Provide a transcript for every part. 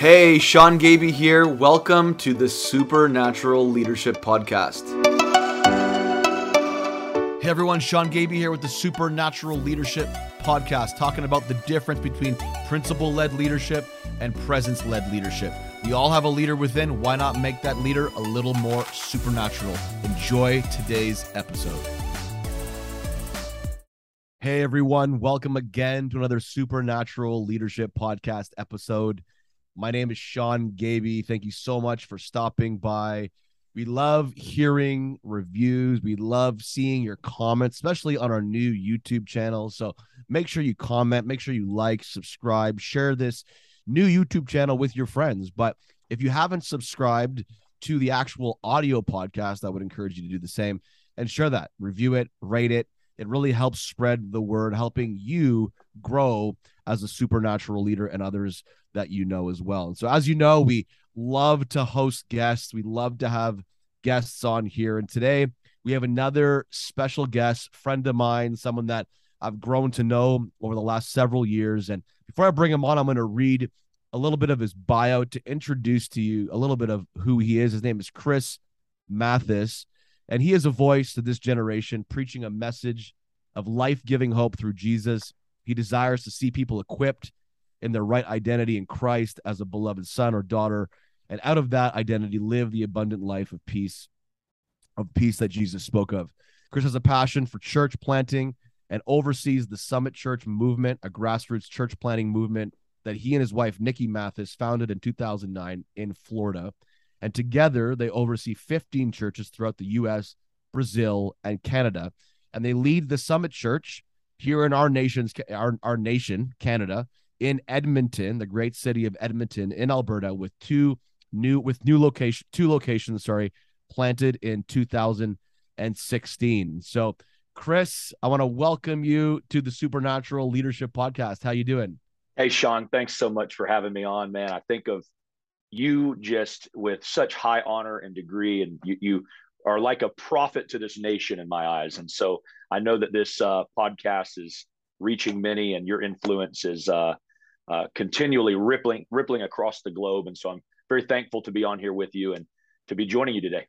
Hey, Sean Gaby here. Welcome to the Supernatural Leadership Podcast. Hey everyone, Sean Gaby here with the Supernatural Leadership Podcast, talking about the difference between principle led leadership and presence led leadership. We all have a leader within. Why not make that leader a little more supernatural? Enjoy today's episode. Hey everyone, welcome again to another Supernatural Leadership Podcast episode. My name is Sean Gaby. Thank you so much for stopping by. We love hearing reviews. We love seeing your comments, especially on our new YouTube channel. So make sure you comment, make sure you like, subscribe, share this new YouTube channel with your friends. But if you haven't subscribed to the actual audio podcast, I would encourage you to do the same and share that, review it, rate it. It really helps spread the word, helping you grow as a supernatural leader and others that you know as well. And so, as you know, we love to host guests. We love to have guests on here. And today we have another special guest, friend of mine, someone that I've grown to know over the last several years. And before I bring him on, I'm going to read a little bit of his bio to introduce to you a little bit of who he is. His name is Chris Mathis, and he is a voice to this generation, preaching a message of life giving hope through Jesus. He desires to see people equipped in their right identity in Christ as a beloved son or daughter, and out of that identity, live the abundant life of peace, of peace that Jesus spoke of. Chris has a passion for church planting and oversees the Summit Church movement, a grassroots church planting movement that he and his wife, Nikki Mathis, founded in 2009 in Florida. And together, they oversee 15 churches throughout the U.S., Brazil, and Canada. And they lead the Summit Church here in our nation's our, our nation, Canada, in Edmonton, the great city of Edmonton in Alberta, with two new with new location two locations, sorry, planted in 2016. So, Chris, I want to welcome you to the Supernatural Leadership Podcast. How you doing? Hey, Sean, thanks so much for having me on, man. I think of you just with such high honor and degree, and you, you are like a prophet to this nation in my eyes. And so I know that this uh, podcast is reaching many, and your influence is uh, uh, continually rippling rippling across the globe. And so I'm very thankful to be on here with you and to be joining you today.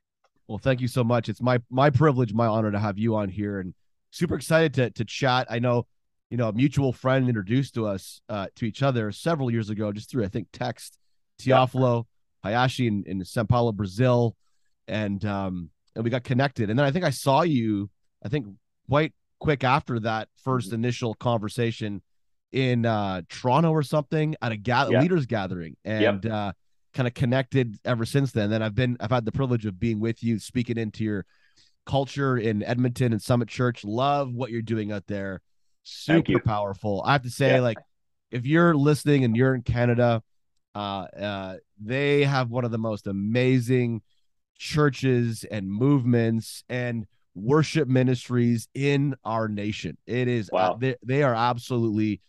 Well, thank you so much. It's my my privilege, my honor to have you on here, and super excited to to chat. I know, you know, a mutual friend introduced to us uh, to each other several years ago, just through I think text. Teofilo Hayashi in, in Sao Paulo, Brazil, and um and we got connected. And then I think I saw you. I think quite quick after that 1st mm-hmm. initial conversation in uh, Toronto or something at a ga- yeah. leaders gathering and yep. uh, kind of connected ever since then. Then I've been I've had the privilege of being with you, speaking into your culture in Edmonton and Summit Church. Love what you're doing out there. Super powerful. I have to say, yeah. like, if you're listening and you're in Canada, uh, uh, they have one of the most amazing churches and movements and worship ministries in our nation. It is wow. Uh, they, they are absolutely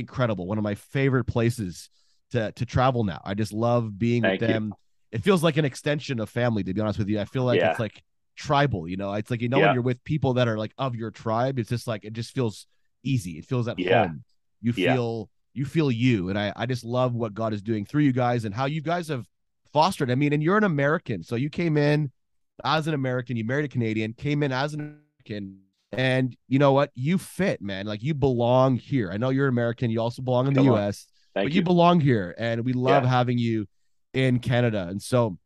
incredible. One of my favorite places to to travel now. I just love being Thank with them. You. It feels like an extension of family, to be honest with you. I feel like yeah. it's like tribal, you know. It's like you know yeah. when you're with people that are like of your tribe, it's just like it just feels easy. It feels at yeah. home. You feel you feel you. And I, I just love what God is doing through you guys and how you guys have fostered. I mean, and you're an American. So you came in as an American, you married a Canadian, came in as an American and you know what? You fit, man. Like you belong here. I know you're American. You also belong in the US, but you. you. belong here. And we love yeah. having you in Canada. And so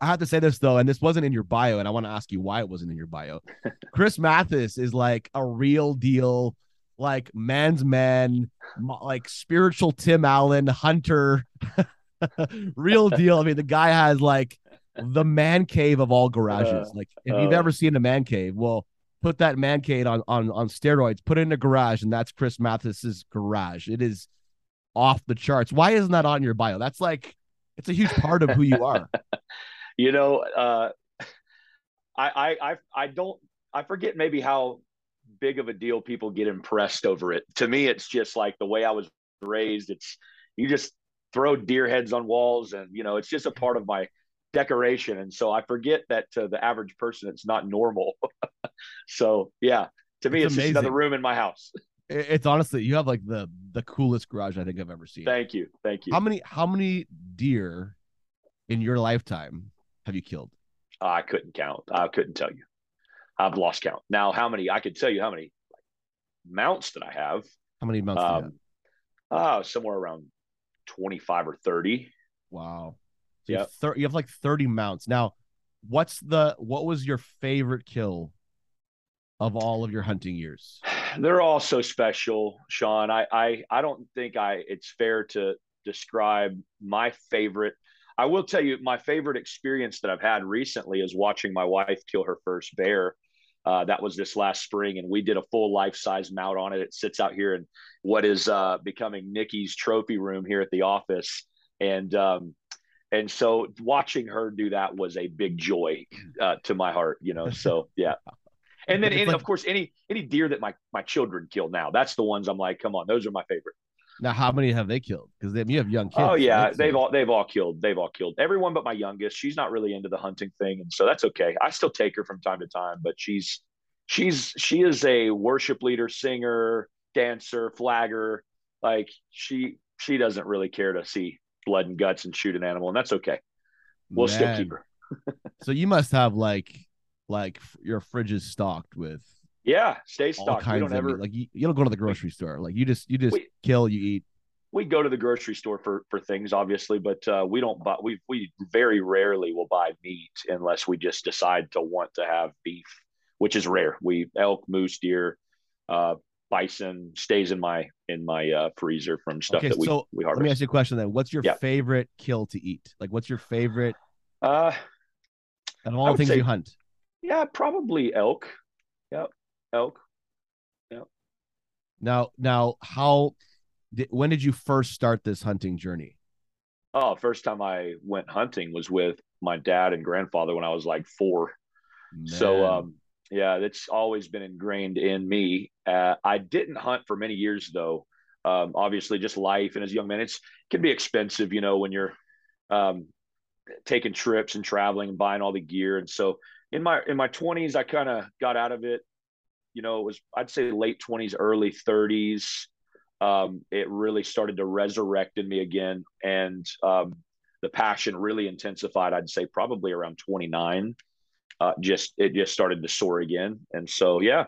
I have to say this though, and this wasn't in your bio, and I want to ask you why it wasn't in your bio. Chris Mathis is like a real deal, like man's man, like spiritual Tim Allen, hunter, real deal. I mean, the guy has like the man cave of all garages. Uh, like if uh, you've ever seen a man cave, well, put that man cave on on on steroids, put it in a garage, and that's Chris Mathis's garage. It is off the charts. Why isn't that on your bio? That's like it's a huge part of who you are. you know, uh, I I I don't I forget maybe how big of a deal people get impressed over it. To me, it's just like the way I was raised. It's you just throw deer heads on walls, and you know, it's just a part of my decoration. And so I forget that to the average person, it's not normal. so yeah, to me, it's, it's just another room in my house. It's honestly, you have like the the coolest garage I think I've ever seen. Thank you, thank you. How many how many deer in your lifetime have you killed? I couldn't count. I couldn't tell you. I've lost count. Now, how many? I could tell you how many mounts that I have. How many mounts? Um, uh, somewhere around twenty-five or thirty. Wow. So yeah. You, thir- you have like thirty mounts now. What's the what was your favorite kill of all of your hunting years? They're all so special, Sean. I I I don't think I it's fair to describe my favorite I will tell you my favorite experience that I've had recently is watching my wife kill her first bear. Uh, that was this last spring, and we did a full life size mount on it. It sits out here in what is uh, becoming Nikki's trophy room here at the office, and um, and so watching her do that was a big joy uh, to my heart. You know, so yeah. And then, any, of course, any any deer that my my children kill now, that's the ones I'm like, come on, those are my favorite. Now, how many have they killed? Because you have young kids. Oh yeah, right? they've all they've all killed. They've all killed everyone but my youngest. She's not really into the hunting thing, and so that's okay. I still take her from time to time, but she's she's she is a worship leader, singer, dancer, flagger. Like she she doesn't really care to see blood and guts and shoot an animal, and that's okay. We'll Man. still keep her. so you must have like like your fridge is stocked with yeah, stay stocked. We don't ever meat. like you, you, don't go to the grocery store. Like you just you just we, kill, you eat. We go to the grocery store for for things, obviously, but uh, we don't buy. We we very rarely will buy meat unless we just decide to want to have beef, which is rare. We elk, moose, deer, uh, bison stays in my in my uh, freezer from stuff okay, that we so we harvest. Let me ask you a question then. What's your yeah. favorite kill to eat? Like, what's your favorite? Uh, of all the things say, you hunt. Yeah, probably elk. Yep elk. Yep. Now, now, how? Did, when did you first start this hunting journey? Oh, first time I went hunting was with my dad and grandfather when I was like four. Man. So, um, yeah, that's always been ingrained in me. Uh, I didn't hunt for many years though. Um, obviously, just life and as a young man, it's it can be expensive, you know, when you're um, taking trips and traveling and buying all the gear. And so, in my in my twenties, I kind of got out of it you know, it was I'd say late twenties, early thirties. Um, it really started to resurrect in me again, and um, the passion really intensified. I'd say probably around twenty nine. Uh, just it just started to soar again, and so yeah.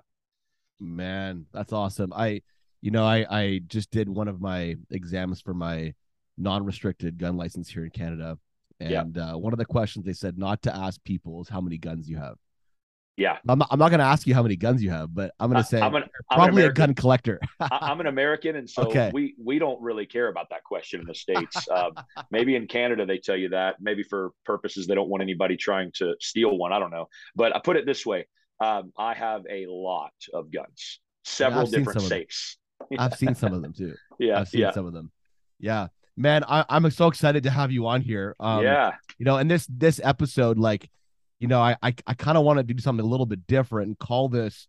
Man, that's awesome. I, you know, I I just did one of my exams for my non-restricted gun license here in Canada, and yeah. uh, one of the questions they said not to ask people is how many guns you have. Yeah. I'm not, I'm not going to ask you how many guns you have, but I'm going to say I'm an, probably an a gun collector. I'm an American. And so okay. we, we don't really care about that question in the States. Um, maybe in Canada, they tell you that maybe for purposes, they don't want anybody trying to steal one. I don't know, but I put it this way. Um, I have a lot of guns, several yeah, different safes. I've seen some of them too. Yeah. I've seen yeah. some of them. Yeah, man, I, am so excited to have you on here. Um, yeah. You know, and this, this episode, like, you know, I I, I kind of want to do something a little bit different and call this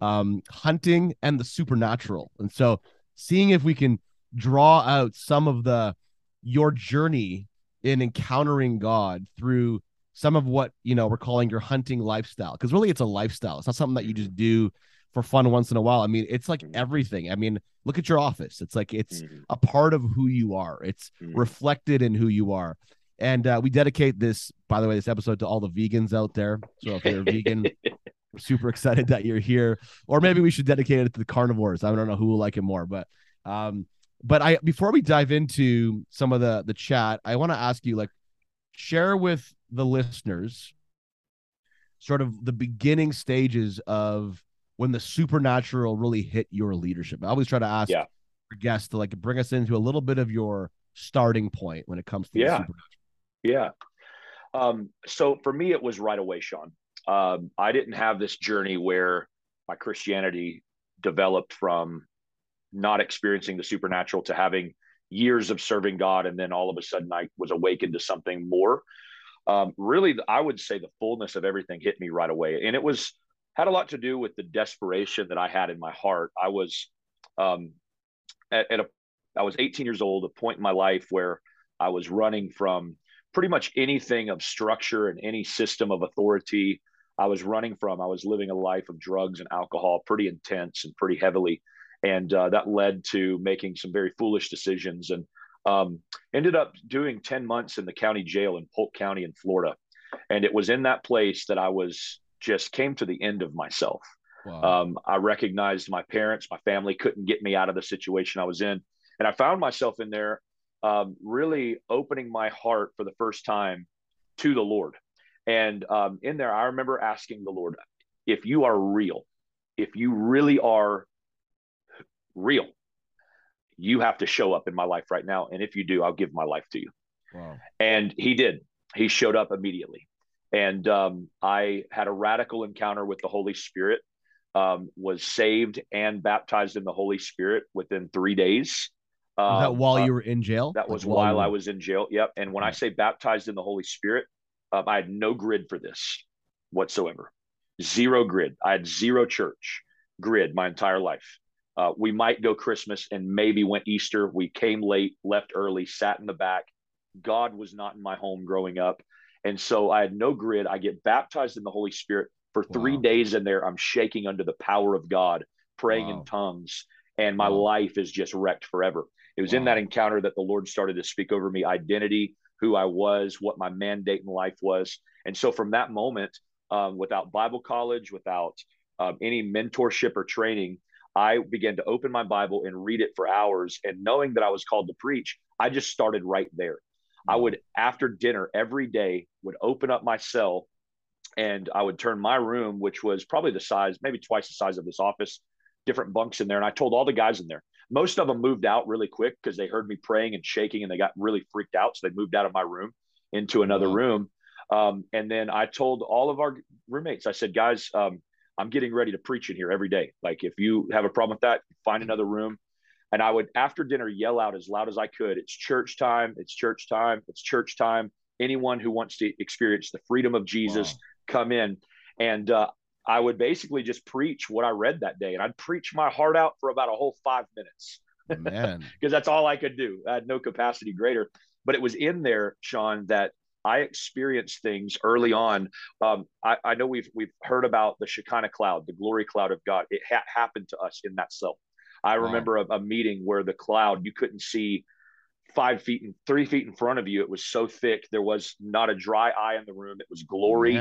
um, hunting and the supernatural. And so, seeing if we can draw out some of the your journey in encountering God through some of what you know we're calling your hunting lifestyle, because really it's a lifestyle. It's not something that you just do for fun once in a while. I mean, it's like mm-hmm. everything. I mean, look at your office. It's like it's mm-hmm. a part of who you are. It's mm-hmm. reflected in who you are. And uh, we dedicate this, by the way, this episode to all the vegans out there. So if you're a vegan, we're super excited that you're here. Or maybe we should dedicate it to the carnivores. I don't know who will like it more, but um, but I before we dive into some of the the chat, I want to ask you like share with the listeners sort of the beginning stages of when the supernatural really hit your leadership. I always try to ask yeah. guests to like bring us into a little bit of your starting point when it comes to yeah. Yeah. Um, so for me, it was right away, Sean. Um, I didn't have this journey where my Christianity developed from not experiencing the supernatural to having years of serving God, and then all of a sudden I was awakened to something more. Um, really, I would say the fullness of everything hit me right away, and it was had a lot to do with the desperation that I had in my heart. I was um, at, at a I was 18 years old, a point in my life where I was running from pretty much anything of structure and any system of authority I was running from. I was living a life of drugs and alcohol, pretty intense and pretty heavily. And uh, that led to making some very foolish decisions. And Um, ended up doing 10 months in the county jail in Polk County in Florida. And it was in that place that I was just came to the end of myself. Wow. Um, I recognized my parents, my family couldn't get me out of the situation I was in. And I found myself in there um, really opening my heart for the first time to the Lord. And um, in there, I remember asking the Lord, if you are real, if you really are real, you have to show up in my life right now. And if you do, I'll give my life to you. Wow. And he did. He showed up immediately. And um, I had a radical encounter with the Holy Spirit, um, was saved and baptized in the Holy Spirit within three days. Um, was that while uh, you were in jail? That was like while, while I was in jail. Yep. And when I say baptized in the Holy Spirit, um, I had no grid for this whatsoever. Zero grid. I had zero church grid my entire life. Uh, we might go Christmas and maybe went Easter. We came late, left early, sat in the back. God was not in my home growing up. And so I had no grid. I get baptized in the Holy Spirit for three wow. days in there. I'm shaking under the power of God, praying wow. in tongues, and my wow. life is just wrecked forever. It was in that encounter that the Lord started to speak over me identity, who I was, what my mandate in life was. And so from that moment, um, without Bible college, without um, any mentorship or training, I began to open my Bible and read it for hours. And knowing that I was called to preach, I just started right there. I would, after dinner every day, would open up my cell and I would turn my room, which was probably the size, maybe twice the size of this office, different bunks in there. And I told all the guys in there, most of them moved out really quick because they heard me praying and shaking and they got really freaked out. So they moved out of my room into another wow. room. Um, and then I told all of our roommates, I said, guys, um, I'm getting ready to preach in here every day. Like if you have a problem with that, find another room. And I would after dinner yell out as loud as I could, it's church time, it's church time, it's church time. Anyone who wants to experience the freedom of Jesus, wow. come in. And uh, I would basically just preach what I read that day. And I'd preach my heart out for about a whole five minutes. Because that's all I could do. I had no capacity greater. But it was in there, Sean, that I experienced things early on. Um, I, I, know we've we've heard about the Shekinah cloud, the glory cloud of God. It ha- happened to us in that cell. I wow. remember a, a, meeting where the cloud you couldn't see five feet and three feet in front of you. It was so thick there was not a dry eye in the room. It was glory.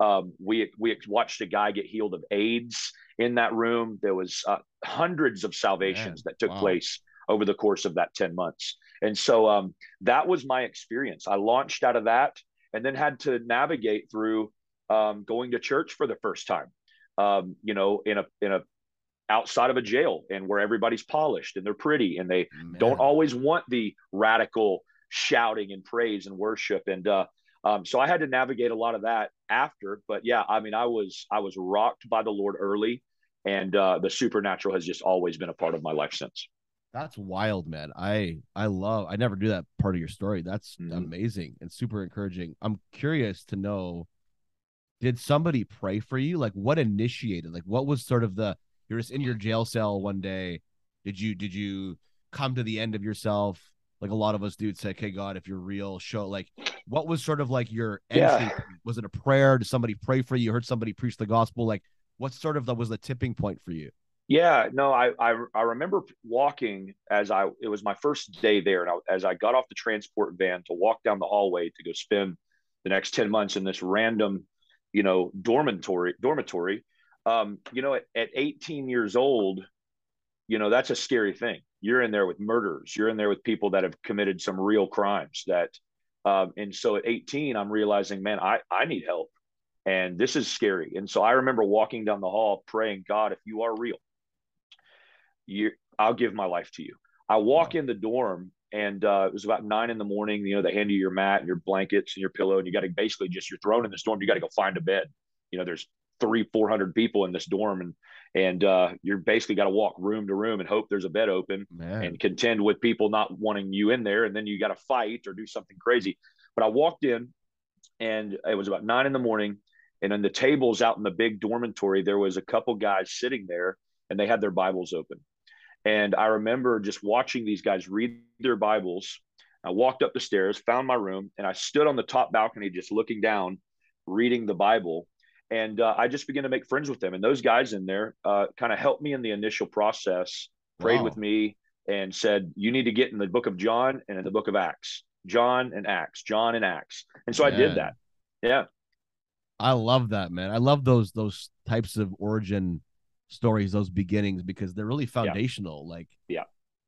Um, we we watched a guy get healed of AIDS in that room. There was uh, hundreds of salvations Man. that took wow. place over the course of that 10 months. And so um, that was my experience. I launched out of that and then had to navigate through um, going to church for the first time. Um, you know, in a in a outside of a jail and where everybody's polished and they're pretty and they Man. don't always want the radical shouting and praise and worship. And uh, um, so I had to navigate a lot of that after. But yeah, I mean, I was I was rocked by the Lord early, and uh, the supernatural has just always been a part of my life since. That's wild, man. I I love. I never knew that part of your story. That's mm-hmm. amazing and super encouraging. I'm curious to know. Did somebody pray for you? Like, what initiated? Like, what was sort of the? You're just in your jail cell one day. Did you did you come to the end of yourself? Like a lot of us do. Say, "Okay, God, if you're real, show." Like, what was sort of like your entry? Yeah. Was it a prayer? Did somebody pray for you? you heard somebody preach the gospel? Like, what sort of the, was the tipping point for you? Yeah, no, I, I, I remember walking as I it was my first day there, and I, as I got off the transport van to walk down the hallway to go spend the next ten months in this random, you know, dormitory dormitory. Um, you know, at, at 18 years old, you know that's a scary thing. You're in there with murderers. You're in there with people that have committed some real crimes. That, um, and so at 18, I'm realizing, man, I I need help, and this is scary. And so I remember walking down the hall praying, God, if you are real you I'll give my life to you. I walk in the dorm and uh, it was about nine in the morning. You know, they hand you your mat and your blankets and your pillow, and you got to basically just you're thrown in this dorm. You got to go find a bed. You know, there's three, four hundred people in this dorm, and and uh, you're basically got to walk room to room and hope there's a bed open Man. and contend with people not wanting you in there, and then you got to fight or do something crazy. But I walked in, and it was about nine in the morning, and on the tables out in the big dormitory, there was a couple guys sitting there, and they had their Bibles open and I remember just watching these guys read their Bibles. I walked up the stairs, found my room, and I stood on the top balcony just looking down, reading the Bible. And uh, I just began to make friends with them. And those guys in there uh, kind of helped me in the initial process, prayed wow. with me, and said, You need to get in the book of John and in the book of Acts. John and Acts, John and Acts. And so I did that. Yeah. I love that, man. I love those those types of origin stories, those beginnings, because they're really foundational. Yeah. Like, yeah,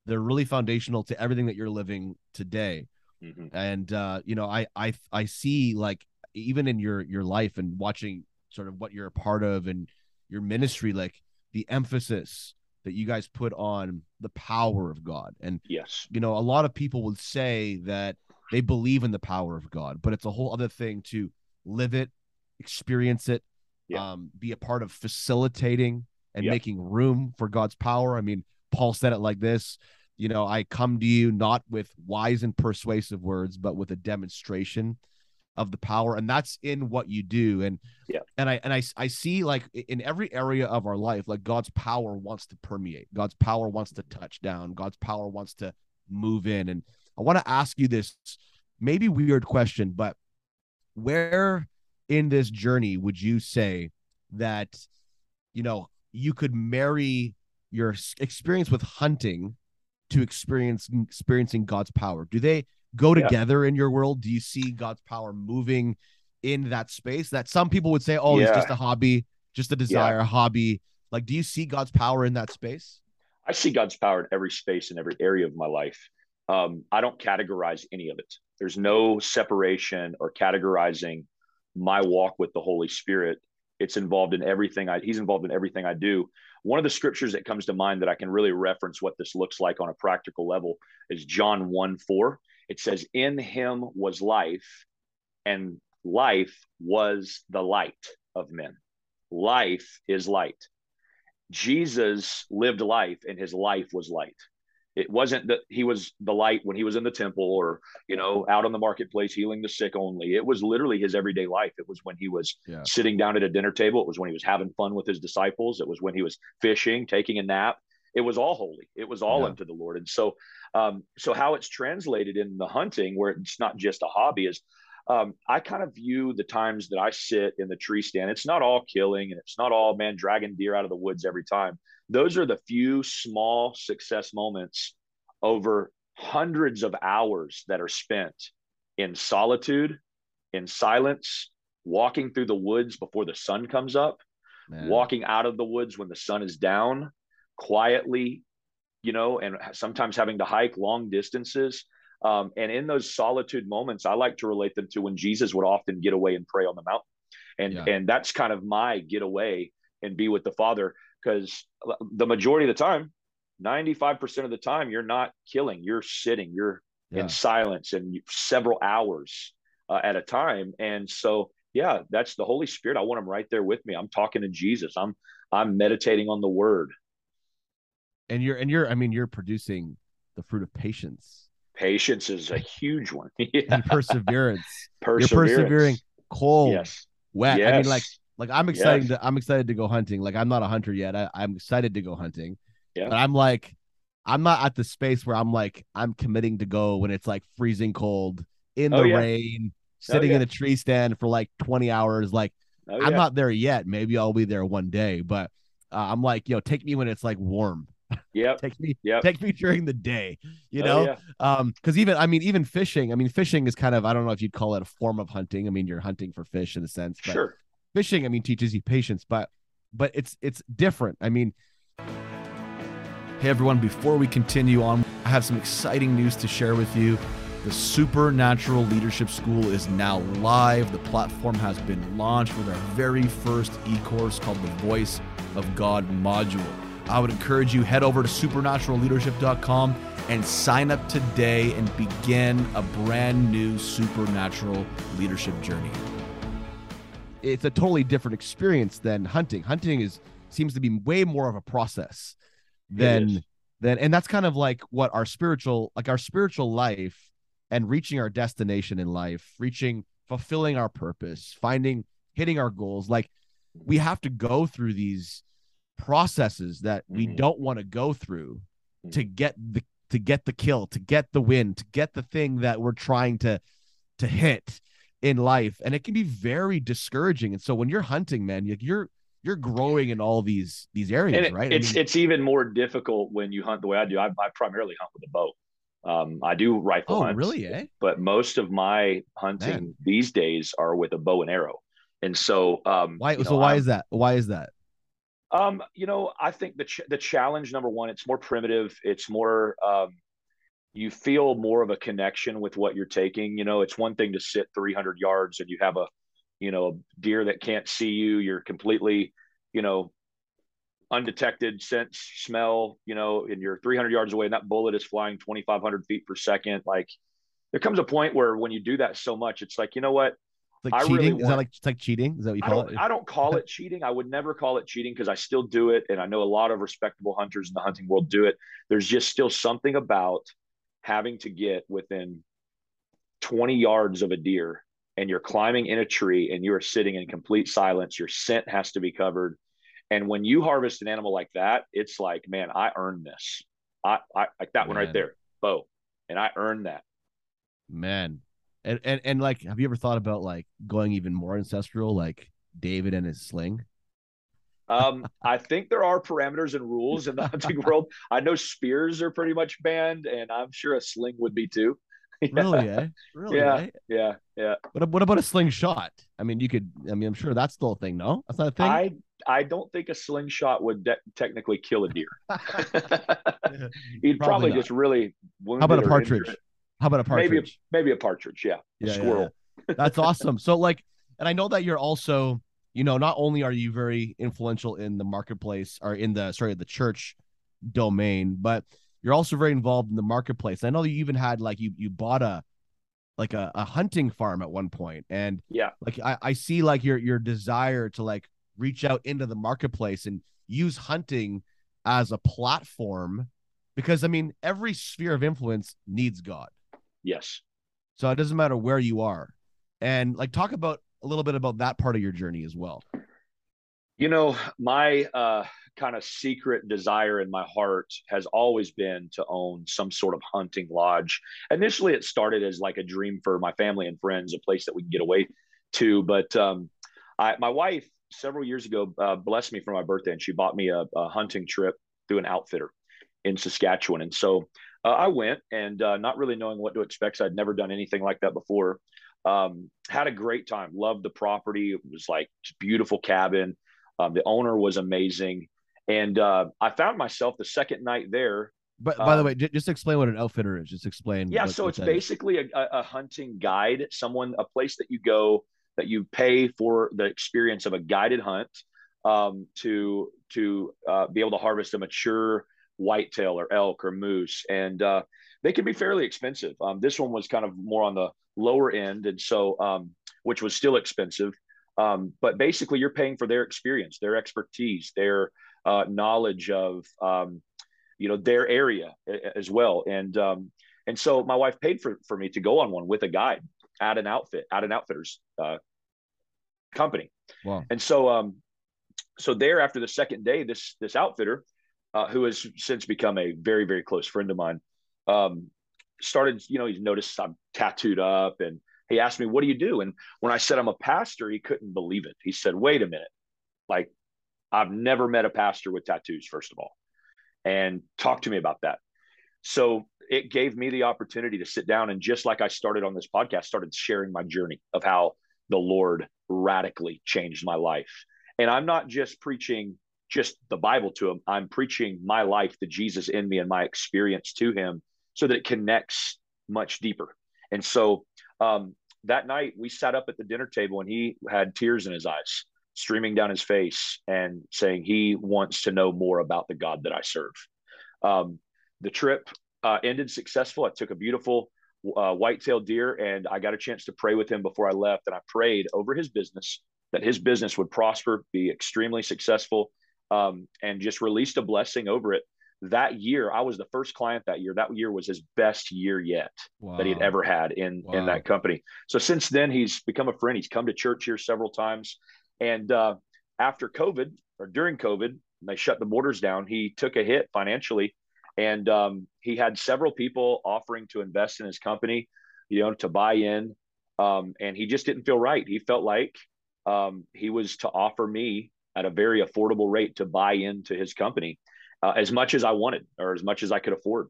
they're really foundational to everything that you're living today. Mm-hmm. And uh, you know, I I I see like even in your your life and watching sort of what you're a part of and your ministry, like the emphasis that you guys put on the power of God. And yes, you know, a lot of people would say that they believe in the power of God, but it's a whole other thing to live it, experience it, yeah. um, be a part of facilitating and making room for God's power. I mean, Paul said it like this you know, I come to you not with wise and persuasive words, but with a demonstration of the power and that's in what you do. And yeah. and i and i i see like in every area of our life like god's power wants to permeate. God's power wants to touch down. God's power wants to move in. And i want to ask you this maybe weird question but where in this journey would you say that you know you could marry your experience with hunting to experience experiencing god's power? Do they go together yeah. in your world? Do you see God's power moving in that space that some people would say, oh, yeah. it's just a hobby, just a desire, a hobby? Like, do you see God's power in that space? I see God's power in every space in every area of my life. Um, I don't categorize any of it. There's no separation or categorizing my walk with the Holy Spirit. It's involved in everything I, he's involved in everything I do. One of the scriptures that comes to mind that I can really reference what this looks like on a practical level is John 1 4 it says, In him was life, and life was the light of men. Life is light. Jesus lived life, and his life was light. It wasn't that he was the light when he was in the temple or, you know, out on the marketplace healing the sick only. It was literally his everyday life. It was when he was yeah. sitting down at a dinner table. It was when he was having fun with his disciples. It was when he was fishing, taking a nap it was all holy it was all yeah. unto the lord and so um, so how it's translated in the hunting where it's not just a hobby is um, i kind of view the times that i sit in the tree stand it's not all killing and it's not all man dragging deer out of the woods every time those are the few small success moments over hundreds of hours that are spent in solitude in silence walking through the woods before the sun comes up Man. walking out of the woods when the sun is down quietly, you know, and sometimes having to hike long distances. Um, and in those solitude moments, I like to relate them to when Jesus would often get away and pray on the mountain. And, yeah. and that's kind of my getaway and be with the Father because the majority of the time, 95% of the time, you're not killing, you're sitting, you're yeah. in silence and several hours uh, at a time. And so, yeah, that's the Holy Spirit. I want him right there with me. I'm talking to Jesus. I'm I'm meditating on the word and you're and you're i mean you're producing the fruit of patience. Patience is a huge one. Yeah. and perseverance. perseverance. you're persevering cold yes. wet. Yes. i mean like like i'm excited yes. to i'm excited to go hunting. Like i'm not a hunter yet. I, i'm excited to go hunting. Yeah. But i'm like i'm not at the space where i'm like i'm committing to go when it's like freezing cold in oh, the oh, yeah. rain sitting oh, yeah. in a tree stand for like 20 hours. Like oh, i'm not there yet. Maybe i'll be there one day but uh, i'm like you know take me when it's like warm yeah take me yep. take me during the day you oh, know yeah. um because even i mean even fishing i mean fishing is kind of i don't know if you'd call it a form of hunting i mean you're hunting for fish in a sense but sure fishing i mean teaches you patience but but it's it's different i mean hey everyone before we continue on i have some exciting news to share with you the Supernatural Leadership School is now live. The platform has been launched with our very first e course called the Voice of God module. I would encourage you head over to supernaturalleadership.com and sign up today and begin a brand new supernatural leadership journey. It's a totally different experience than hunting. Hunting is seems to be way more of a process than than and that's kind of like what our spiritual like our spiritual life and reaching our destination in life, reaching fulfilling our purpose, finding hitting our goals like we have to go through these processes that we mm-hmm. don't want to go through mm-hmm. to get the to get the kill, to get the win, to get the thing that we're trying to to hit in life. And it can be very discouraging. And so when you're hunting, man, you're you're growing in all these these areas, it, right? It's I mean, it's even more difficult when you hunt the way I do. I, I primarily hunt with a bow. Um, I do rifle oh, hunts, really? Eh? but most of my hunting Man. these days are with a bow and arrow. And so, um, Why? So know, why I'm- is that? Why is that? Um, you know, I think the ch- the challenge number one, it's more primitive. It's more um, you feel more of a connection with what you're taking. You know, it's one thing to sit 300 yards and you have a, you know, a deer that can't see you. You're completely, you know, undetected sense, smell. You know, and you're 300 yards away, and that bullet is flying 2,500 feet per second. Like, there comes a point where when you do that so much, it's like, you know what? Like I cheating? really is that want- like it's like cheating? Is that what you call don't, it? I don't call it cheating. I would never call it cheating because I still do it. And I know a lot of respectable hunters in the hunting world do it. There's just still something about having to get within 20 yards of a deer and you're climbing in a tree and you're sitting in complete silence. Your scent has to be covered. And when you harvest an animal like that, it's like, man, I earned this. I, I like that one right there, bow. And I earned that. Man. And, and and like have you ever thought about like going even more ancestral, like David and his sling? Um, I think there are parameters and rules in the hunting world. I know spears are pretty much banned, and I'm sure a sling would be too. Yeah, Really, eh? Really? Yeah. eh? Yeah, yeah. What, what about a slingshot? I mean, you could. I mean, I'm sure that's still a thing. No, that's not a thing. I I don't think a slingshot would de- technically kill a deer. He'd probably, Probably just really wound How about a partridge? How about a partridge? Maybe a, maybe a partridge. Yeah, a Yeah, yeah, squirrel. That's awesome. So like, and I know that you're also, you know, not only are you very influential in the marketplace or in the sorry the church domain, but you're also very involved in the marketplace. I know you even had like you you bought a like a, a hunting farm at one point, and Yeah. like I, I see like your your desire to like reach out into the marketplace and use hunting as a platform because I mean every sphere of influence needs God. Yes. So it doesn't matter where you are. And like talk about a little bit about that part of your journey as well. You know, my uh, kind of secret desire in my heart has always been to own some sort of hunting lodge. Initially, it started as like a dream for my family and friends, a place that we can get away to. But um, I, my wife, several years ago, uh, blessed me for my birthday, and she bought me a, a hunting trip through an outfitter in Saskatchewan. And so uh, I went, and uh, not really knowing what to expect, 'cause I'd never done anything like that before. Um, had a great time. Loved the property. It was like beautiful cabin. Um, the owner was amazing, and uh, I found myself the second night there. But by the Um, way, just explain what an outfitter is. Just explain. Yeah, so it's basically a, a, a hunting guide, someone, a place that you go that you pay for the experience of a guided hunt um, to to uh, be able to harvest a mature whitetail or elk or moose, and uh, they can be fairly expensive. Um, this one was kind of more on the lower end, and so um, which was still expensive. Um, but basically, you're paying for their experience, their expertise, their uh, knowledge of um, you know their area as well, and um, and so my wife paid for for me to go on one with a guide at an outfit at an outfitters uh, company. Wow. And so um, so there after the second day, this this outfitter, uh, who has since become a very very close friend of mine, um, started you know he's noticed I'm tattooed up and he asked me what do you do and when I said I'm a pastor he couldn't believe it. He said wait a minute, like I've never met a pastor with tattoos first of all, and talk to me about that. So it gave me the opportunity to sit down and just like I started on this podcast, started sharing my journey of how the Lord radically changed my life. And I'm not just preaching just the Bible to him. I'm preaching my life, the Jesus in me and my experience to him so that it connects much deeper. And so um, that night we sat up at the dinner table and he had tears in his eyes streaming down his face and saying he wants to know more about the God that I serve. Um, the trip uh, ended successful. I took a beautiful uh, whitetail deer and I got a chance to pray with him before I left. And I prayed over his business that his business would prosper, be extremely successful, um, and just released a blessing over it. That year, I was the first client that year. That year was his best year yet wow. that he'd ever had in in that company. So since then, he's become a friend. He's come to church here several times, and uh, after COVID or during COVID, they shut the borders down. He took a hit financially, and um, he had several people offering to invest in his company, you know, to buy in, um, and he just didn't feel right. He felt like um, he was to offer me at a very affordable rate to buy into his company uh, as much as I wanted or as much as I could afford.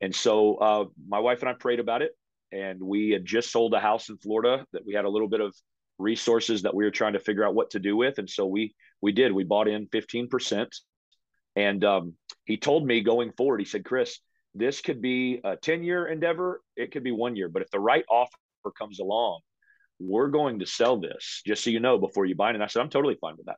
And so uh, my wife and I prayed about it, and we had just sold a house in Florida that we had a little bit of resources that we were trying to figure out what to do with, and so we we did. We bought in fifteen percent, and um, he told me going forward, he said, Chris, this could be a ten year endeavor, it could be one year, but if the right offer comes along, we're going to sell this. Just so you know before you buy it. And I said, I'm totally fine with that.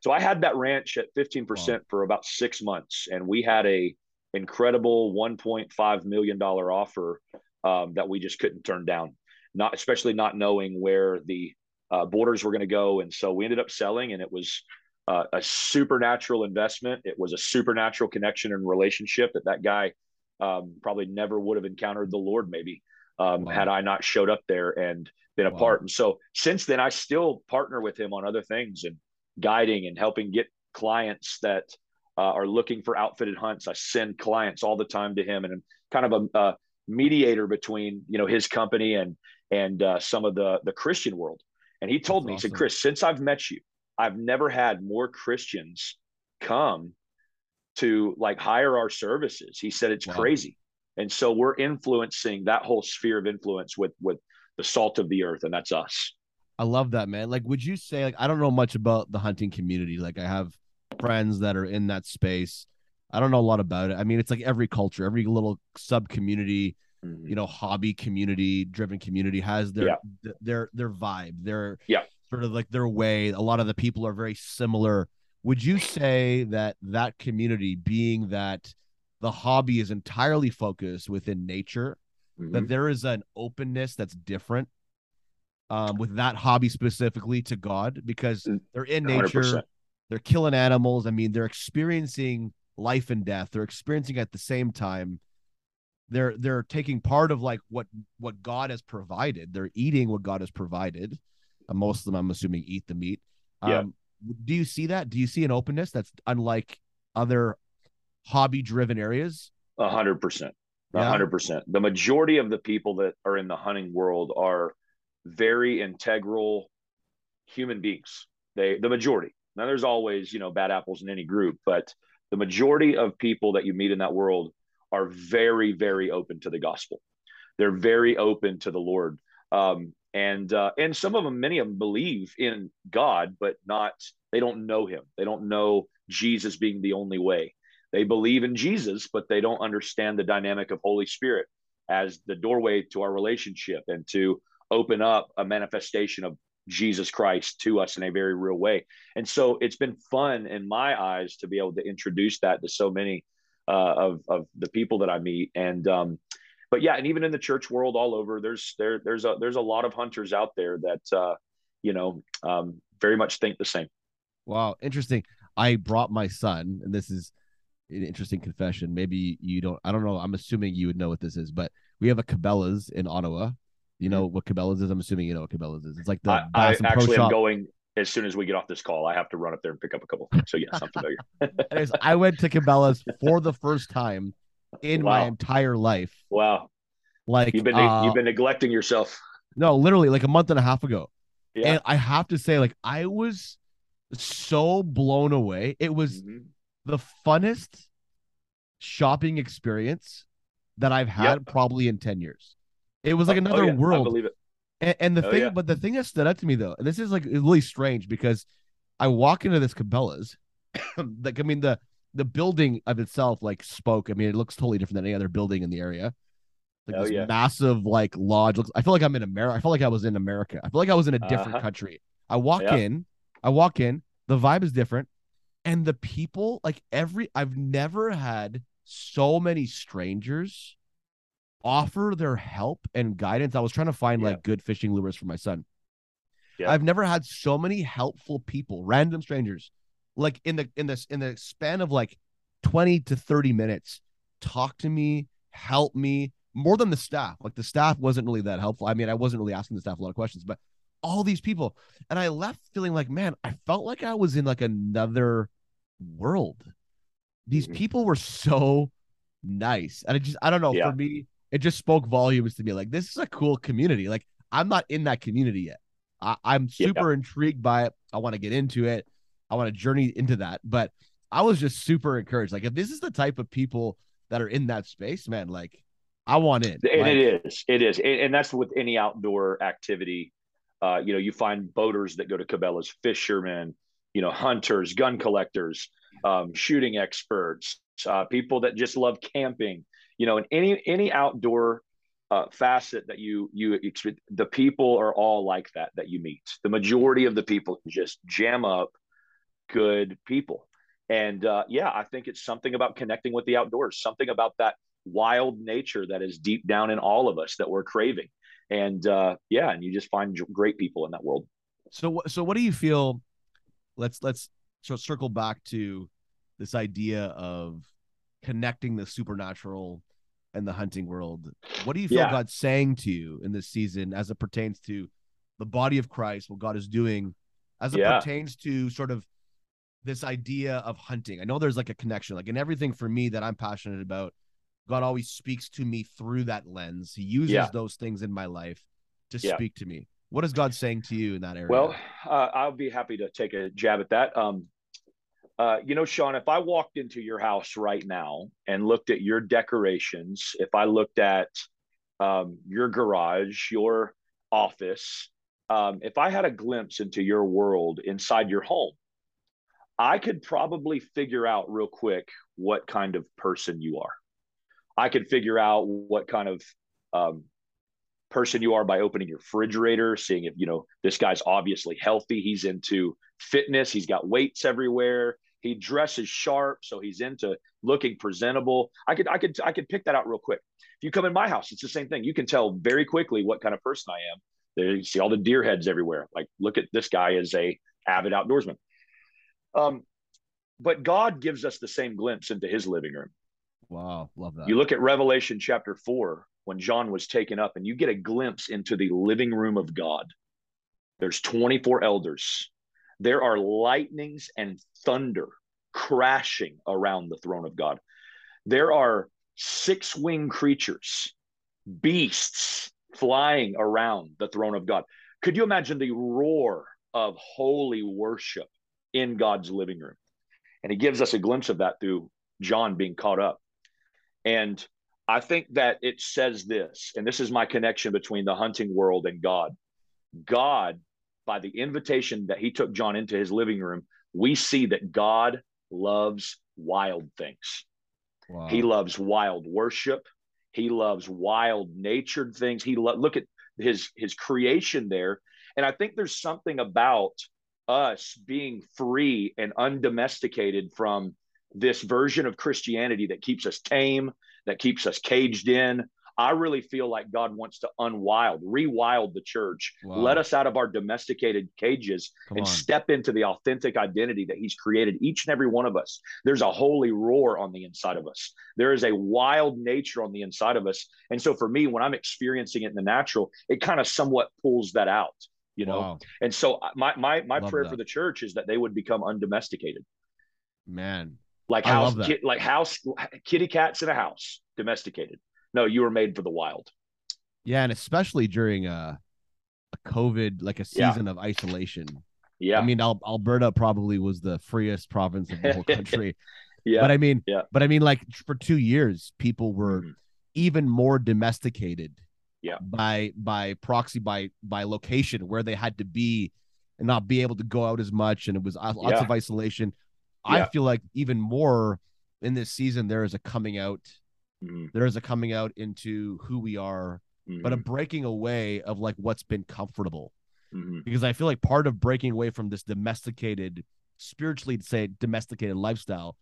So I had that ranch at 15% wow. for about six months, and we had a incredible 1.5 million dollar offer um, that we just couldn't turn down. Not especially not knowing where the uh, borders were going to go, and so we ended up selling, and it was uh, a supernatural investment. It was a supernatural connection and relationship that that guy um, probably never would have encountered the Lord maybe um, wow. had I not showed up there and been a wow. part. And so since then, I still partner with him on other things and guiding and helping get clients that uh, are looking for outfitted hunts. I send clients all the time to him, and I'm kind of a, a mediator between you know his company and and uh, some of the the Christian world. And he told That's me, awesome. he said, Chris, since I've met you, I've never had more Christians come to like hire our services. He said it's wow. crazy. And so we're influencing that whole sphere of influence with with the salt of the earth, and that's us. I love that, man. Like, would you say, like, I don't know much about the hunting community. Like, I have friends that are in that space. I don't know a lot about it. I mean, it's like every culture, every little sub community, mm-hmm. you know, hobby community driven community has their yeah. their their vibe, their yeah, sort of like their way. A lot of the people are very similar. Would you say that that community, being that the hobby is entirely focused within nature, mm-hmm. that there is an openness that's different um, with that hobby specifically to God because mm, they're in nature, 100%. they're killing animals. I mean, they're experiencing life and death. They're experiencing at the same time. They're they're taking part of like what what God has provided. They're eating what God has provided. Uh, most of them, I'm assuming, eat the meat. Yeah. Um, do you see that? Do you see an openness that's unlike other hobby driven areas? A hundred percent. A hundred percent. The majority of the people that are in the hunting world are very integral human beings. They the majority. Now there's always, you know, bad apples in any group, but the majority of people that you meet in that world are very, very open to the gospel. They're very open to the Lord. Um, and uh, and some of them, many of them believe in God, but not they don't know him. They don't know Jesus being the only way. They believe in Jesus, but they don't understand the dynamic of Holy Spirit as the doorway to our relationship and to open up a manifestation of Jesus Christ to us in a very real way. And so it's been fun in my eyes to be able to introduce that to so many uh, of, of the people that I meet. And, um, but yeah, and even in the church world all over, there's, there, there's a, there's a lot of hunters out there that, uh, you know, um, very much think the same. Wow. Interesting. I brought my son, and this is an interesting confession. Maybe you don't, I don't know. I'm assuming you would know what this is, but we have a Cabela's in Ottawa you know what Cabela's is? I'm assuming you know what Cabela's is. It's like the I, I actually am going as soon as we get off this call. I have to run up there and pick up a couple things. So yes, I'm familiar. Anyways, I went to Cabela's for the first time in wow. my entire life. Wow. Like you've been uh, you've been neglecting yourself. No, literally like a month and a half ago. Yeah. And I have to say, like, I was so blown away. It was mm-hmm. the funnest shopping experience that I've had yep. probably in 10 years. It was like oh, another oh, yeah. world. I believe it. And, and the oh, thing, yeah. but the thing that stood out to me though, and this is like really strange because I walk into this Cabela's, like I mean the the building of itself like spoke. I mean, it looks totally different than any other building in the area. Like oh, this yeah. massive like lodge. Looks. I feel like I'm in America. I feel like I was in America. I feel like I was in a different uh-huh. country. I walk yeah. in. I walk in. The vibe is different, and the people like every. I've never had so many strangers offer their help and guidance. I was trying to find yeah. like good fishing lures for my son. Yeah. I've never had so many helpful people, random strangers, like in the in this in the span of like 20 to 30 minutes, talk to me, help me more than the staff. Like the staff wasn't really that helpful. I mean, I wasn't really asking the staff a lot of questions, but all these people. And I left feeling like, man, I felt like I was in like another world. These mm-hmm. people were so nice. And I just I don't know, yeah. for me, it just spoke volumes to me. Like this is a cool community. Like I'm not in that community yet. I, am super yeah. intrigued by it. I want to get into it. I want to journey into that. But I was just super encouraged. Like if this is the type of people that are in that space, man, like I want in. And like, it is, it is, and, and that's with any outdoor activity. Uh, you know, you find boaters that go to Cabela's, fishermen, you know, hunters, gun collectors, um, shooting experts, uh, people that just love camping. You know, in any any outdoor uh, facet that you you the people are all like that that you meet. The majority of the people just jam up good people, and uh, yeah, I think it's something about connecting with the outdoors, something about that wild nature that is deep down in all of us that we're craving, and uh, yeah, and you just find great people in that world. So, so what do you feel? Let's let's circle back to this idea of connecting the supernatural and the hunting world. What do you feel yeah. God's saying to you in this season as it pertains to the body of Christ, what God is doing as it yeah. pertains to sort of this idea of hunting? I know there's like a connection, like in everything for me that I'm passionate about, God always speaks to me through that lens. He uses yeah. those things in my life to speak to me. What is God saying to you in that area? Well, uh, I'll be happy to take a jab at that. Um, uh, you know, Sean, if I walked into your house right now and looked at your decorations, if I looked at um, your garage, your office, um, if I had a glimpse into your world inside your home, I could probably figure out real quick what kind of person you are. I could figure out what kind of um, person you are by opening your refrigerator, seeing if, you know, this guy's obviously healthy. He's into fitness, he's got weights everywhere he dresses sharp, so he's into looking presentable. I could I could I could pick that out real quick. If you come in my house, it's the same thing. You can tell very quickly what kind of person I am. There you see all the deer heads everywhere. Like, look at this guy is a avid outdoorsman. Um, but God gives us the same glimpse into his living room. Wow, love that. You look at Revelation chapter four when John was taken up, and you get a glimpse into the living room of God. There's 24 elders there are lightnings and thunder crashing around the throne of God. There are six winged creatures, beasts flying around the throne of God. Could you imagine the roar of holy worship in God's living room? And he gives us a glimpse of that through John being caught up. And I think that it says this, and this is my connection between the hunting world and God. God by the invitation that he took John into his living room, we see that God loves wild things. Wow. He loves wild worship. He loves wild natured things. He lo- look at his his creation there, and I think there's something about us being free and undomesticated from this version of Christianity that keeps us tame, that keeps us caged in, I really feel like God wants to unwild, rewild the church, wow. let us out of our domesticated cages Come and on. step into the authentic identity that He's created each and every one of us. There's a holy roar on the inside of us. There is a wild nature on the inside of us. And so for me, when I'm experiencing it in the natural, it kind of somewhat pulls that out, you know? Wow. And so uh, my my my prayer that. for the church is that they would become undomesticated. Man. Like house, like house, kitty cats in a house, domesticated no, you were made for the wild. Yeah, and especially during a, a COVID, like a season yeah. of isolation. Yeah, I mean, Al- Alberta probably was the freest province of the whole country. yeah, but I mean, yeah, but I mean, like for two years, people were mm-hmm. even more domesticated. Yeah, by by proxy, by by location, where they had to be and not be able to go out as much, and it was lots yeah. of isolation. I feel like even more in this season, there is a coming out Mm-hmm. There is a coming out into who we are, mm-hmm. but a breaking away of like what's been comfortable. Mm-hmm. Because I feel like part of breaking away from this domesticated, spiritually say domesticated lifestyle,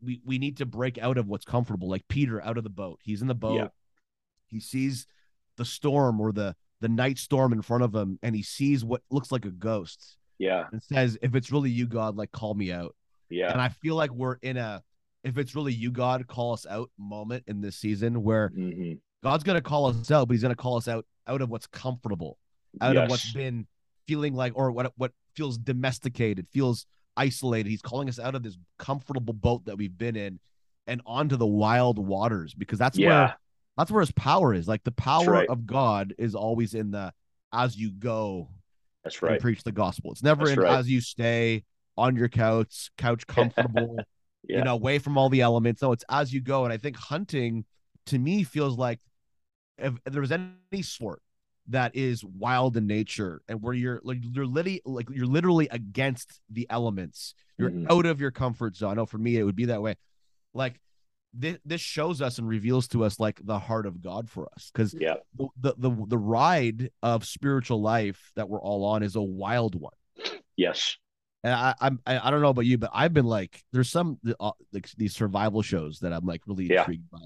we we need to break out of what's comfortable. Like Peter out of the boat. He's in the boat. Yeah. He sees the storm or the the night storm in front of him and he sees what looks like a ghost. Yeah. And says, if it's really you, God, like call me out. Yeah. And I feel like we're in a if it's really you, God, call us out moment in this season where mm-hmm. God's gonna call us out, but he's gonna call us out out of what's comfortable, out yes. of what's been feeling like or what what feels domesticated, feels isolated. He's calling us out of this comfortable boat that we've been in and onto the wild waters because that's yeah. where that's where his power is. Like the power right. of God is always in the as you go. That's right. preach the gospel. It's never that's in right. as you stay on your couch, couch comfortable, Yeah. you know, away from all the elements. No, it's as you go. And I think hunting to me feels like if, if there was any sport that is wild in nature and where you're like you're literally like you're literally against the elements. You're Mhm. out of your comfort zone. I know for me it would be that way. Like this, this shows us and reveals to us like the heart of God for us because Yeah. the the the ride of spiritual life that we're all on is a wild one. Yes. And I, I'm I, I don't know about you, but I've been like, there's some uh, like these survival shows that I'm like really Yeah. intrigued by.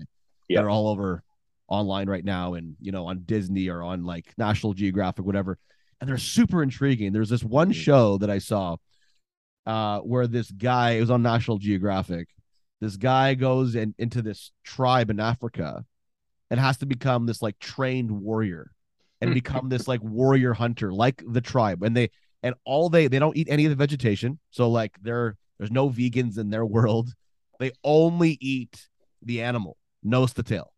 Yeah. They're all over online right now, and you know on Disney or on like National Geographic, whatever. And they're super intriguing. There's this one Mhm. show that I saw, uh, where this guy it was on National Geographic. This guy goes in, into this tribe in Africa, and has to become this like trained warrior, and become this like warrior hunter, like the tribe. And they and all they they don't eat any of the vegetation so like there there's no vegans in their world they only eat the animal nose to tail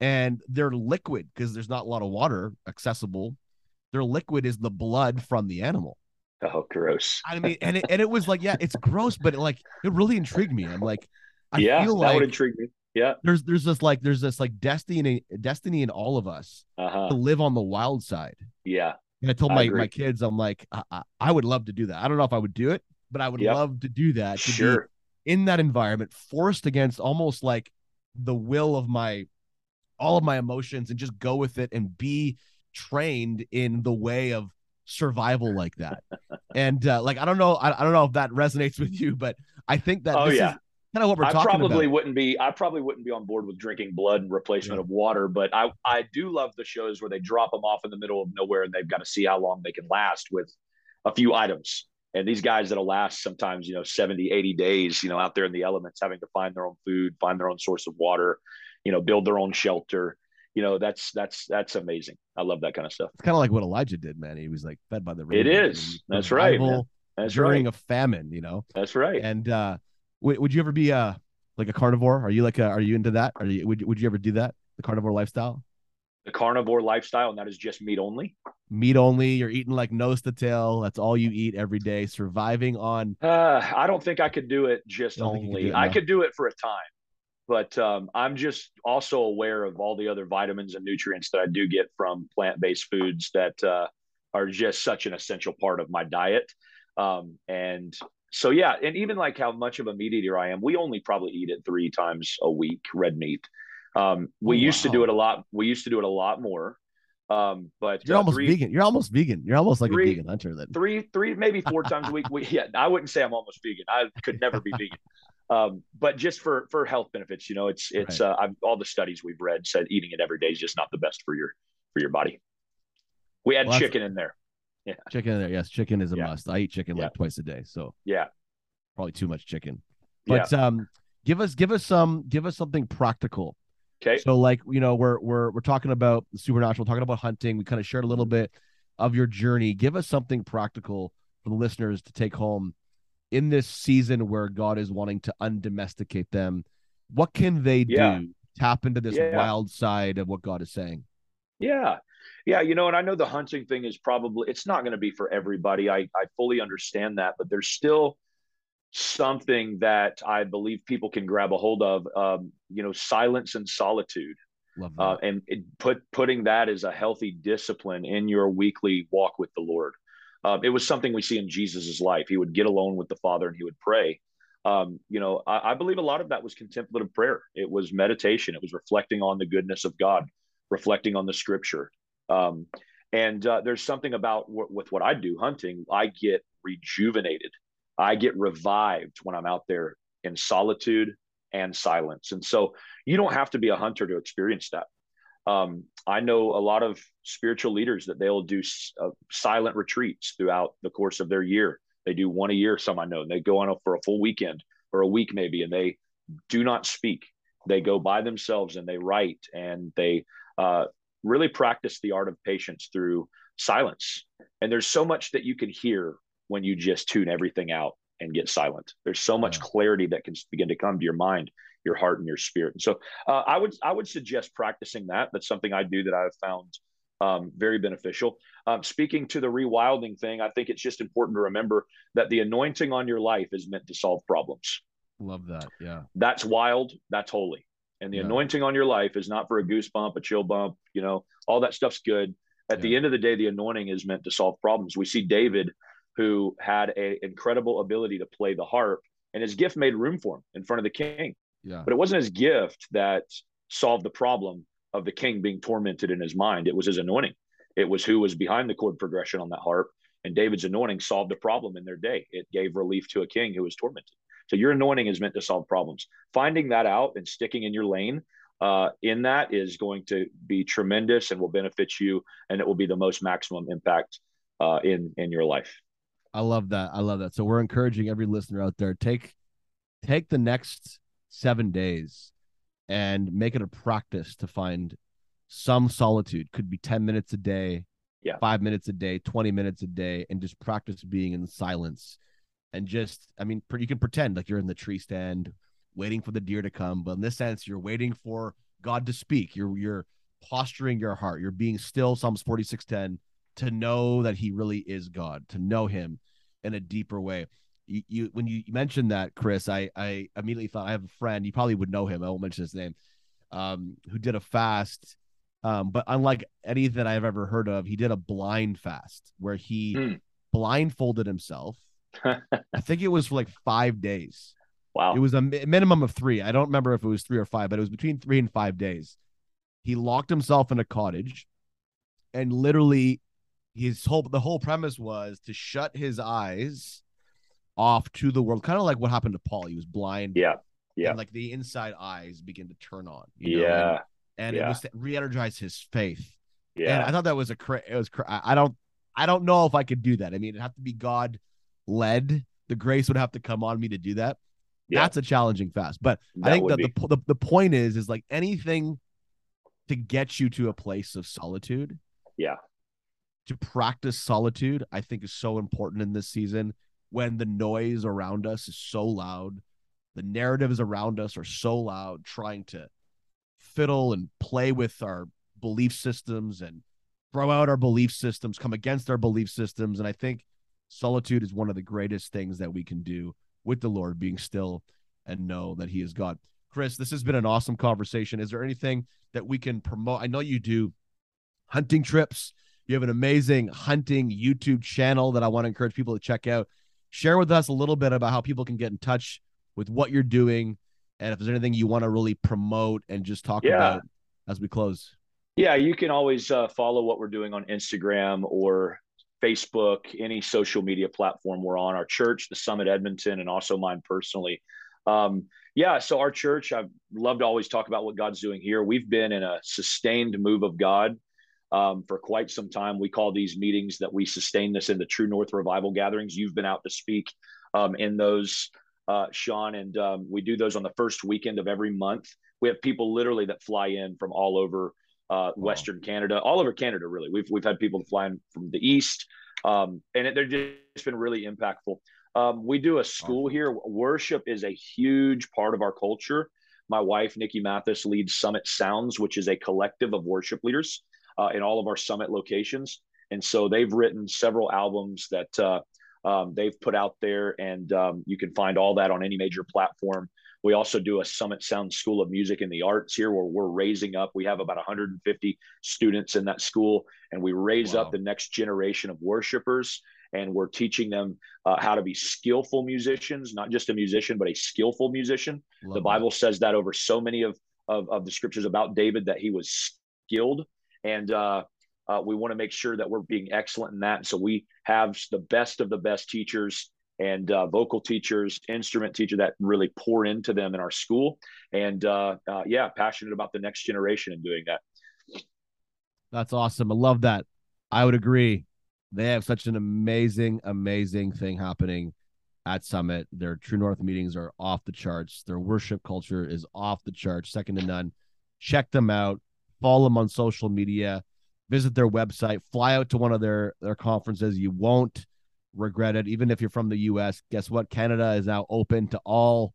and they're liquid because there's not a lot of water accessible their liquid is the blood from the animal Oh, gross. i mean and it, and it was like yeah it's gross but it, like it really intrigued me i'm like i yeah, feel that like would intrigue me. Yeah. there's there's this like there's this like destiny destiny in all of us Uh huh. to live on the wild side Yeah. And I told I my, agree. my kids, I'm like, I, I, would love to do that. I don't know if I would do it, but I would Yep. love to do that. To Sure. be in that environment, forced against almost like the will of my, all of my emotions, and just go with it and be trained in the way of survival like that. and uh, like, I don't know, I, I don't know if that resonates with you, but I think that Oh, this yeah. is kind of what we're I talking probably about. wouldn't be. I probably wouldn't be on board with drinking blood and replacement Yeah. of water. But I, I do love the shows where they drop them off in the middle of nowhere and they've got to see how long they can last with a few items. And these guys that'll last sometimes, you know, 70, 80 days, you know, out there in the elements, having to find their own food, find their own source of water, you know, build their own shelter. You know, that's that's that's amazing. I love that kind of stuff. It's kind of like what Elijah did, man. He was like fed by the rain. It is. That's right, man. That's During right. a famine, you know. That's right. And uh, would, would you ever be uh like a carnivore? Are you like a, are you into that? Are you would would you ever do that? The carnivore lifestyle, The carnivore lifestyle, and that is just meat only. meat only. You're eating like nose to tail. That's all you eat every day. Surviving on. Uh, I don't think I could do it just could only. do it, I could do it for a time, but um, I'm just also aware of all the other vitamins and nutrients that I do get from plant-based foods that uh, are just such an essential part of my diet. Um, and so, yeah, and even like how much of a meat eater I am, we only probably eat it three times a week, red meat. Um, we Oh, used to do it a lot. We used to do it a lot more. Um, but You're uh, almost three, vegan. You're almost vegan. You're almost like Three- a vegan hunter then. three, three, maybe four times a week. We, yeah, I wouldn't say I'm almost vegan. I could never be vegan. Um, but just for for health benefits, you know, it's it's Right. uh, I've, all the studies we've read said eating it every day is just not the best for your for your body. We had Well, chicken in there. Chicken in there. Yes, chicken is a Yeah. must. I eat chicken Yeah. like twice a day, so Yeah, probably too much chicken. yeah. But um, give us give us some give us something practical. Okay. So like you know we're we're we're talking about the supernatural, talking about hunting. We kind of shared a little bit of your journey. Give us something practical for the listeners to take home in this season where God is wanting to undomesticate them. What can they Yeah. do? Tap into this Yeah. wild side of what God is saying. Yeah. Yeah, you know, and I know the hunting thing is probably it's not going to be for everybody. I I fully understand that, but there's still something that I believe people can grab a hold of. Um, you know, silence and solitude. Love that. uh, and it, put putting that as a healthy discipline in your weekly walk with the Lord. Um, it was something we see in Jesus's life. He would get alone with the Father and he would pray. Um, you know, I, I believe a lot of that was contemplative prayer. It was meditation. It was reflecting on the goodness of God, reflecting on the Scripture. Um, and uh, there's something about w- with what I do hunting. I get rejuvenated. I get revived when I'm out there in solitude and silence. And so you don't have to be a hunter to experience that. Um, I know a lot of spiritual leaders that they'll do uh, silent retreats throughout the course of their year. They do one a year, some I know, and they go on for a full weekend or a week maybe, and they do not speak. They go by themselves and they write and they uh, really practice the art of patience through silence. And there's so much that you can hear when you just tune everything out and get silent. There's so much Yeah. clarity that can begin to come to your mind, your heart, and your spirit. And so uh, I would I would suggest practicing that. That's something I do that I've found um, very beneficial. Um, speaking to the rewilding thing, I think it's just important to remember that the anointing on your life is meant to solve problems. Love that. Yeah. That's wild. That's holy. And the yeah. anointing on your life is not for a goosebump, a chill bump, you know, all that stuff's good. At yeah. the end of the day, the anointing is meant to solve problems. We see David, who had an incredible ability to play the harp, and his gift made room for him in front of the king. Yeah. But it wasn't his gift that solved the problem of the king being tormented in his mind. It was his anointing. It was who was behind the chord progression on that harp. And David's anointing solved a problem in their day. It gave relief to a king who was tormented. So your anointing is meant to solve problems. Finding that out and sticking in your lane uh, in that is going to be tremendous and will benefit you, and it will be the most maximum impact uh, in in your life. I love that. I love that. So we're encouraging every listener out there take take the next seven days and make it a practice to find some solitude. Could be ten minutes a day, yeah, five minutes a day, twenty minutes a day, and just practice being in silence and just I mean, you can pretend like you're in the tree stand waiting for the deer to come, but in this sense, you're waiting for God to speak. You're you're posturing your heart. You're being still, Psalms 46:10, to know that He really is God, to know Him in a deeper way. You, you when you mentioned that, Chris, I I immediately thought I have a friend. You probably would know him. I won't mention his name. Um, who did a fast. Um, but unlike anything I've ever heard of, he did a blind fast where he mm. blindfolded himself I think it was for like five days. Wow. It was a minimum of three. I don't remember if it was three or five, but it was between three and five days. He locked himself in a cottage and literally his whole the whole premise was to shut his eyes off to the world, kind of like what happened to Paul. He was blind. Yeah. Yeah. And like the inside eyes begin to turn on. yeah. Know? And, and yeah. it was to re-energize his faith. Yeah. And I thought that was a cra- it was cra- I don't I don't know if I could do that. I mean, it'd have to be God led, the grace would have to come on me to do that. Yeah. That's a challenging fast. But that I think that the, the the point is is like anything to get you to a place of solitude. Yeah. To practice solitude, I think is so important in this season when the noise around us is so loud, the narratives around us are so loud, trying to fiddle and play with our belief systems and throw out our belief systems, come against our belief systems. And I think Solitude is one of the greatest things that we can do with the Lord, being still and know that He is God. Chris, this has been an awesome conversation. Is there anything that we can promote? I know you do hunting trips. You have an amazing hunting YouTube channel that I want to encourage people to check out. Share with us a little bit about how people can get in touch with what you're doing and if there's anything you want to really promote and just talk yeah. about as we close. Yeah, you can always uh, follow what we're doing on Instagram or Facebook, any social media platform we're on, our church, the Summit Edmonton, and also mine personally. Um, yeah, so our church, I've loved to always talk about what God's doing here. We've been in a sustained move of God um, for quite some time. We call these meetings that we sustain this in the True North Revival gatherings. You've been out to speak um, in those, uh, Sean, and um, we do those on the first weekend of every month. We have people literally that fly in from all over uh, Western Canada, all over Canada, really. We've we've had people flying from the east, um, and it, they're just been really impactful. Um, we do a school here. Worship is a huge part of our culture. My wife, Nikki Mathis, leads Summit Sounds, which is a collective of worship leaders uh, in all of our summit locations. And so they've written several albums that uh, um, they've put out there, and um, you can find all that on any major platform. We also do a Summit Sound School of Music and the Arts here, where we're raising up. We have about 150 students in that school, and we raise wow. up the next generation of worshipers. And we're teaching them uh, how to be skillful musicians, not just a musician, but a skillful musician. Love the Bible that. says that over so many of, of, of the scriptures about David that he was skilled. And uh, uh, we want to make sure that we're being excellent in that. So we have the best of the best teachers and uh, vocal teachers, instrument teacher that really pour into them in our school. And uh, uh, yeah, passionate about the next generation and doing that. That's awesome. I love that. I would agree. They have such an amazing, amazing thing happening at Summit. Their True North meetings are off the charts. Their worship culture is off the charts, second to none. Check them out. Follow them on social media. Visit their website. Fly out to one of their their conferences. You won't regret it. Even if you're from the U.S., guess what? Canada is now open to all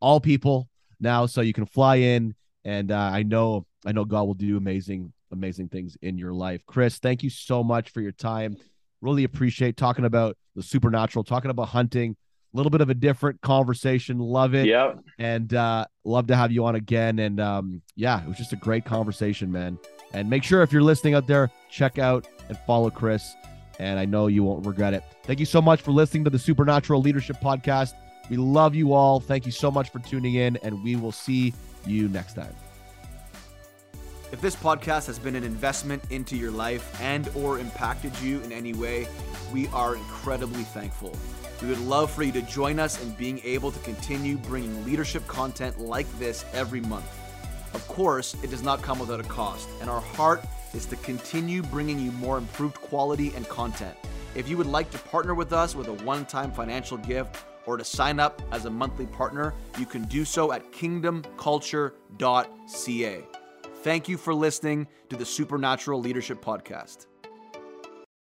all people now, so you can fly in. And uh, I know I know God will do amazing amazing things in your life. Chris, thank you so much for your time. Really appreciate talking about the supernatural, talking about hunting, a little bit of a different conversation. Love it. Yeah. And uh, love to have you on again. And um, yeah, it was just a great conversation, man. And make sure if you're listening out there, check out and follow Chris. And I know you won't regret it. Thank you so much for listening to the Supernatural Leadership Podcast. We love you all. Thank you so much for tuning in, and we will see you next time. If this podcast has been an investment into your life and or impacted you in any way, we are incredibly thankful. We would love for you to join us in being able to continue bringing leadership content like this every month. Of course, it does not come without a cost, and our heart is to continue bringing you more improved quality and content. If you would like to partner with us with a one time financial gift or to sign up as a monthly partner, you can do so at kingdomculture.ca. Thank you for listening to the Supernatural Leadership Podcast.